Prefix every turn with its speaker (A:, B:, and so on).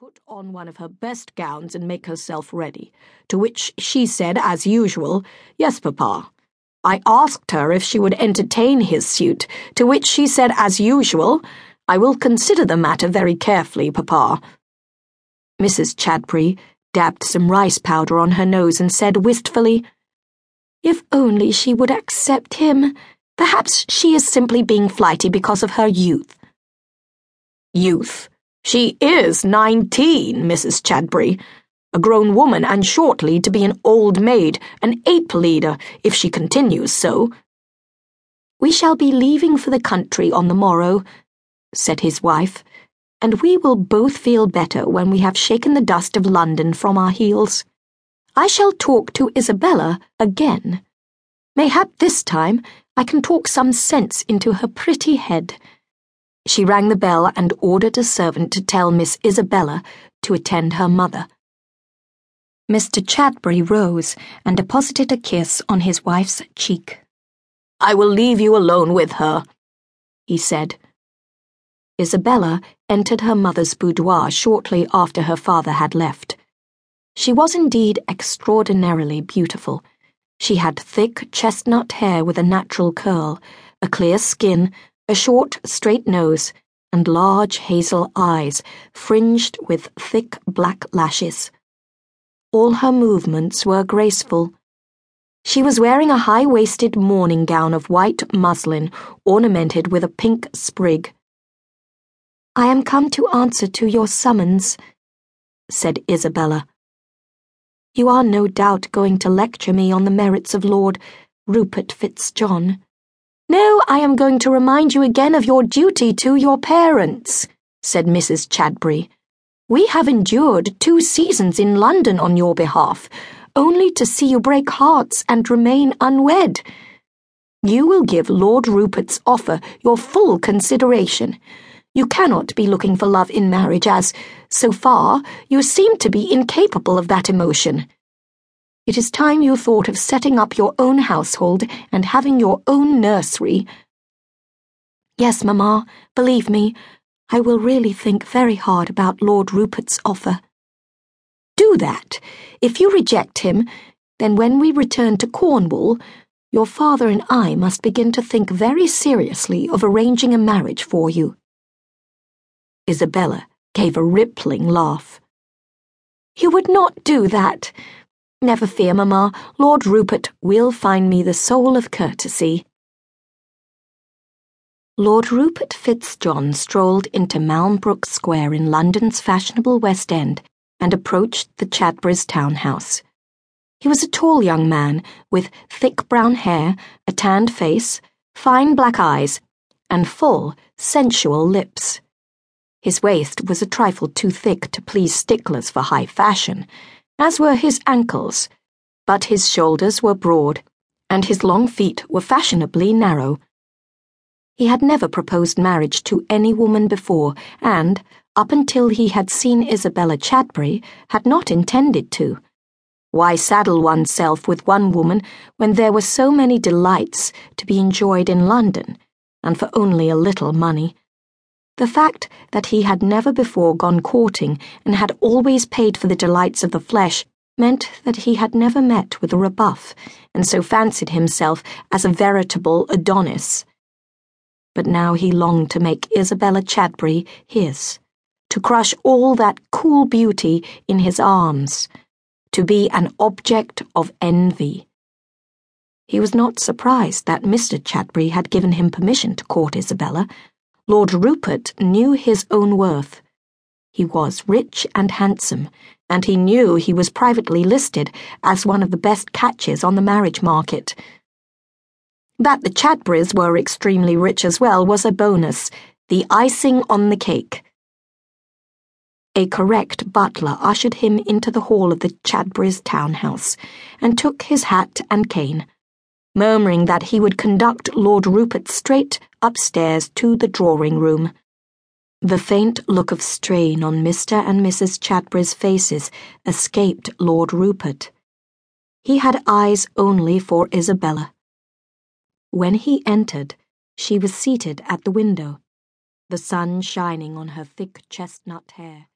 A: put on one of her best gowns and make herself ready, to which she said, as usual, Yes, Papa. I asked her if she would entertain his suit, to which she said, as usual, I will consider the matter very carefully, Papa. Mrs. Chadbury dabbed some rice powder on her nose and said wistfully, If only she would accept him. Perhaps she is simply being flighty because of her youth.
B: Youth? She is nineteen, Mrs. Chadbury. A grown woman, and shortly to be an old maid, an ape leader, if she continues so.
A: We shall be leaving for the country on the morrow, said his wife, and we will both feel better when we have shaken the dust of London from our heels. I shall talk to Isabella again. Mayhap this time I can talk some sense into her pretty head. She rang the bell and ordered a servant to tell Miss Isabella to attend her mother. Mr. Chadbury rose and deposited a kiss on his wife's cheek.
B: I will leave you alone with her, he said.
A: Isabella entered her mother's boudoir shortly after her father had left. She was indeed extraordinarily beautiful. She had thick chestnut hair with a natural curl, a clear skin, a short, straight nose, and large hazel eyes fringed with thick black lashes. All her movements were graceful. She was wearing a high waisted morning gown of white muslin ornamented with a pink sprig. I am come to answer to your summons, said Isabella. You are no doubt going to lecture me on the merits of Lord Rupert Fitzjohn. No, I am going to remind you again of your duty to your parents, said Mrs. Chadbury. We have endured two seasons in London on your behalf, only to see you break hearts and remain unwed. You will give Lord Rupert's offer your full consideration. You cannot be looking for love in marriage as, so far, you seem to be incapable of that emotion. It is time you thought of setting up your own household and having your own nursery. Yes, Mamma, believe me, I will really think very hard about Lord Rupert's offer. Do that. If you reject him, then when we return to Cornwall, your father and I must begin to think very seriously of arranging a marriage for you. Isabella gave a rippling laugh. You would not do that. Never fear, Mamma. Lord Rupert will find me the soul of courtesy. Lord Rupert Fitzjohn strolled into Malmbrook Square in London's fashionable West End and approached the Chadburys' townhouse. He was a tall young man with thick brown hair, a tanned face, fine black eyes, and full, sensual lips. His waist was a trifle too thick to please sticklers for high fashion as were his ankles, but his shoulders were broad, and his long feet were fashionably narrow. He had never proposed marriage to any woman before, and, up until he had seen Isabella Chadbury, had not intended to. Why saddle oneself with one woman when there were so many delights to be enjoyed in London, and for only a little money? The fact that he had never before gone courting and had always paid for the delights of the flesh meant that he had never met with a rebuff, and so fancied himself as a veritable Adonis. But now he longed to make Isabella Chadbury his, to crush all that cool beauty in his arms, to be an object of envy. He was not surprised that Mr. Chadbury had given him permission to court Isabella Lord Rupert knew his own worth. He was rich and handsome, and he knew he was privately listed as one of the best catches on the marriage market. That the Chadburys were extremely rich as well was a bonus, the icing on the cake. A correct butler ushered him into the hall of the Chadburys' townhouse and took his hat and cane murmuring that he would conduct Lord Rupert straight upstairs to the drawing room. The faint look of strain on Mr. and Mrs. Chadbury's faces escaped Lord Rupert. He had eyes only for Isabella. When he entered, she was seated at the window, the sun shining on her thick chestnut hair.